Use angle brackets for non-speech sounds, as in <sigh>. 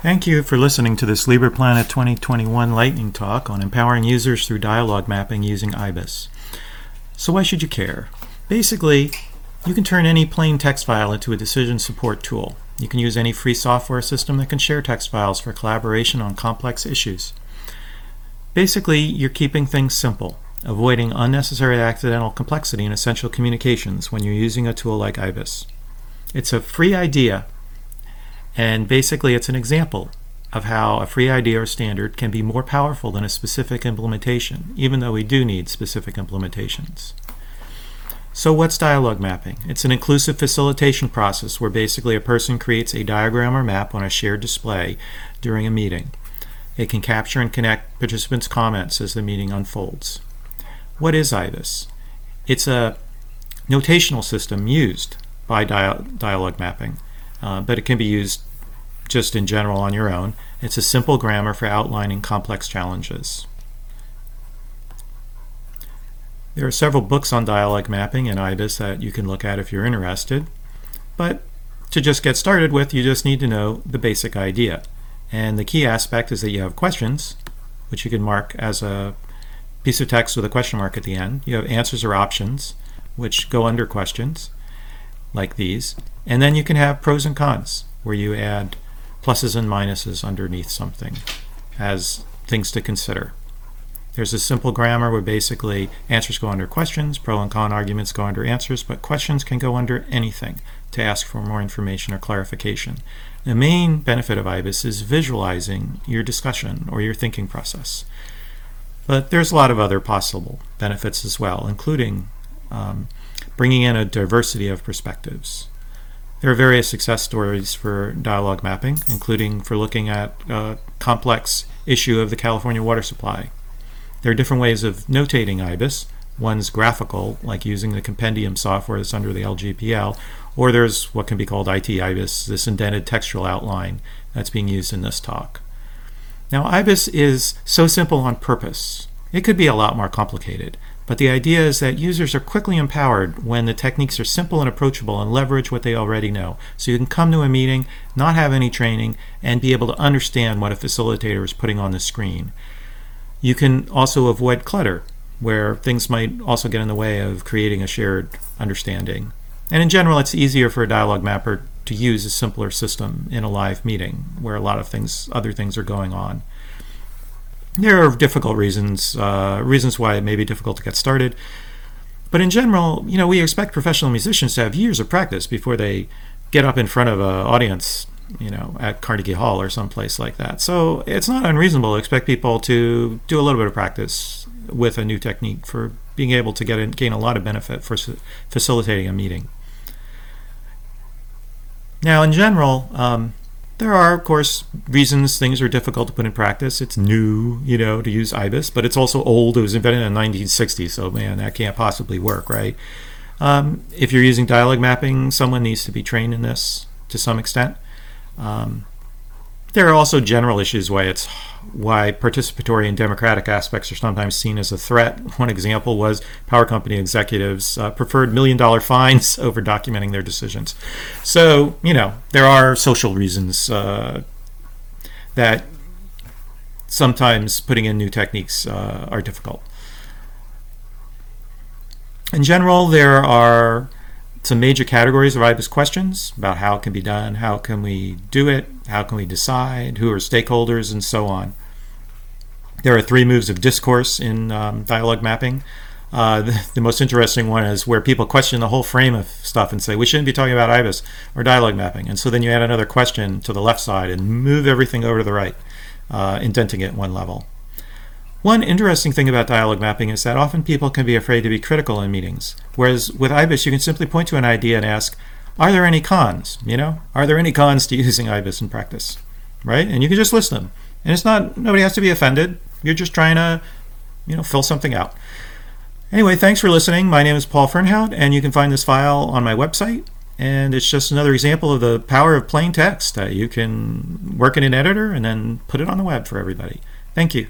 Thank you for listening to this LibrePlanet 2021 lightning talk on empowering users through dialogue mapping using IBIS. So why should you care? Basically, you can turn any plain text file into a decision support tool. You can use any free software system that can share text files for collaboration on complex issues. Basically, you're keeping things simple, avoiding unnecessary accidental complexity in essential communications when you're using a tool like IBIS. It's a free idea and basically, it's an example of how a free idea or standard can be more powerful than a specific implementation, even though we do need specific implementations. So, what's dialogue mapping? It's an inclusive facilitation process where basically a person creates a diagram or map on a shared display during a meeting. It can capture and connect participants' comments as the meeting unfolds. What is IBIS? It's a notational system used by dia- dialogue mapping, uh, but it can be used just in general on your own. It's a simple grammar for outlining complex challenges. There are several books on dialogue mapping in IBIS that you can look at if you're interested, but to just get started with, you just need to know the basic idea. And the key aspect is that you have questions, which you can mark as a piece of text with a question mark at the end. You have answers or options, which go under questions, like these. And then you can have pros and cons, where you add pluses and minuses underneath something as things to consider. There's a simple grammar where basically answers go under questions, pro and con arguments go under answers, but questions can go under anything to ask for more information or clarification. The main benefit of IBIS is visualizing your discussion or your thinking process. But there's a lot of other possible benefits as well, including um, bringing in a diversity of perspectives. There are various success stories for dialogue mapping, including for looking at a complex issue of the California water supply. There are different ways of notating IBIS. One's graphical, like using the compendium software that's under the LGPL, or there's what can be called IT IBIS, this indented textual outline that's being used in this talk. Now, IBIS is so simple on purpose. It could be a lot more complicated, but the idea is that users are quickly empowered when the techniques are simple and approachable and leverage what they already know. So you can come to a meeting, not have any training, and be able to understand what a facilitator is putting on the screen. You can also avoid clutter, where things might also get in the way of creating a shared understanding. And in general, it's easier for a dialogue mapper to use a simpler system in a live meeting where a lot of things, other things are going on. There are difficult reasons, uh, reasons why it may be difficult to get started. But in general, you know, we expect professional musicians to have years of practice before they get up in front of an audience, you know, at Carnegie Hall or someplace like that. So it's not unreasonable to expect people to do a little bit of practice with a new technique for being able to get in, gain a lot of benefit for facilitating a meeting. Now, in general, um, there are, of course, reasons things are difficult to put in practice. It's new, you know, to use IBIS, but it's also old. It was invented in the 1960s, so man, that can't possibly work, right? Um, if you're using dialogue mapping, someone needs to be trained in this to some extent. Um, there are also general issues why it's why participatory and democratic aspects are sometimes seen as a threat. One example was power company executives uh, preferred million dollar fines <laughs> over documenting their decisions. So, you know, there are social reasons uh, that sometimes putting in new techniques uh, are difficult. In general, there are some major categories of IBIS questions about how it can be done, how can we do it, how can we decide, who are stakeholders, and so on. There are three moves of discourse in um, dialogue mapping. Uh, the, the, most interesting one is where people question the whole frame of stuff and say, we shouldn't be talking about IBIS or dialogue mapping. And so then you add another question to the left side and move everything over to the right, uh, indenting it one level. One interesting thing about dialogue mapping is that often people can be afraid to be critical in meetings, whereas with IBIS you can simply point to an idea and ask, are there any cons? You know, are there any cons to <laughs> using IBIS in practice? Right? And you can just list them. And it's not, nobody has to be offended. You're just trying to, you know, fill something out. Anyway, thanks for listening. My name is Paul Fernhout, and you can find this file on my website. And it's just another example of the power of plain text that you can work in an editor and then put it on the web for everybody. Thank you.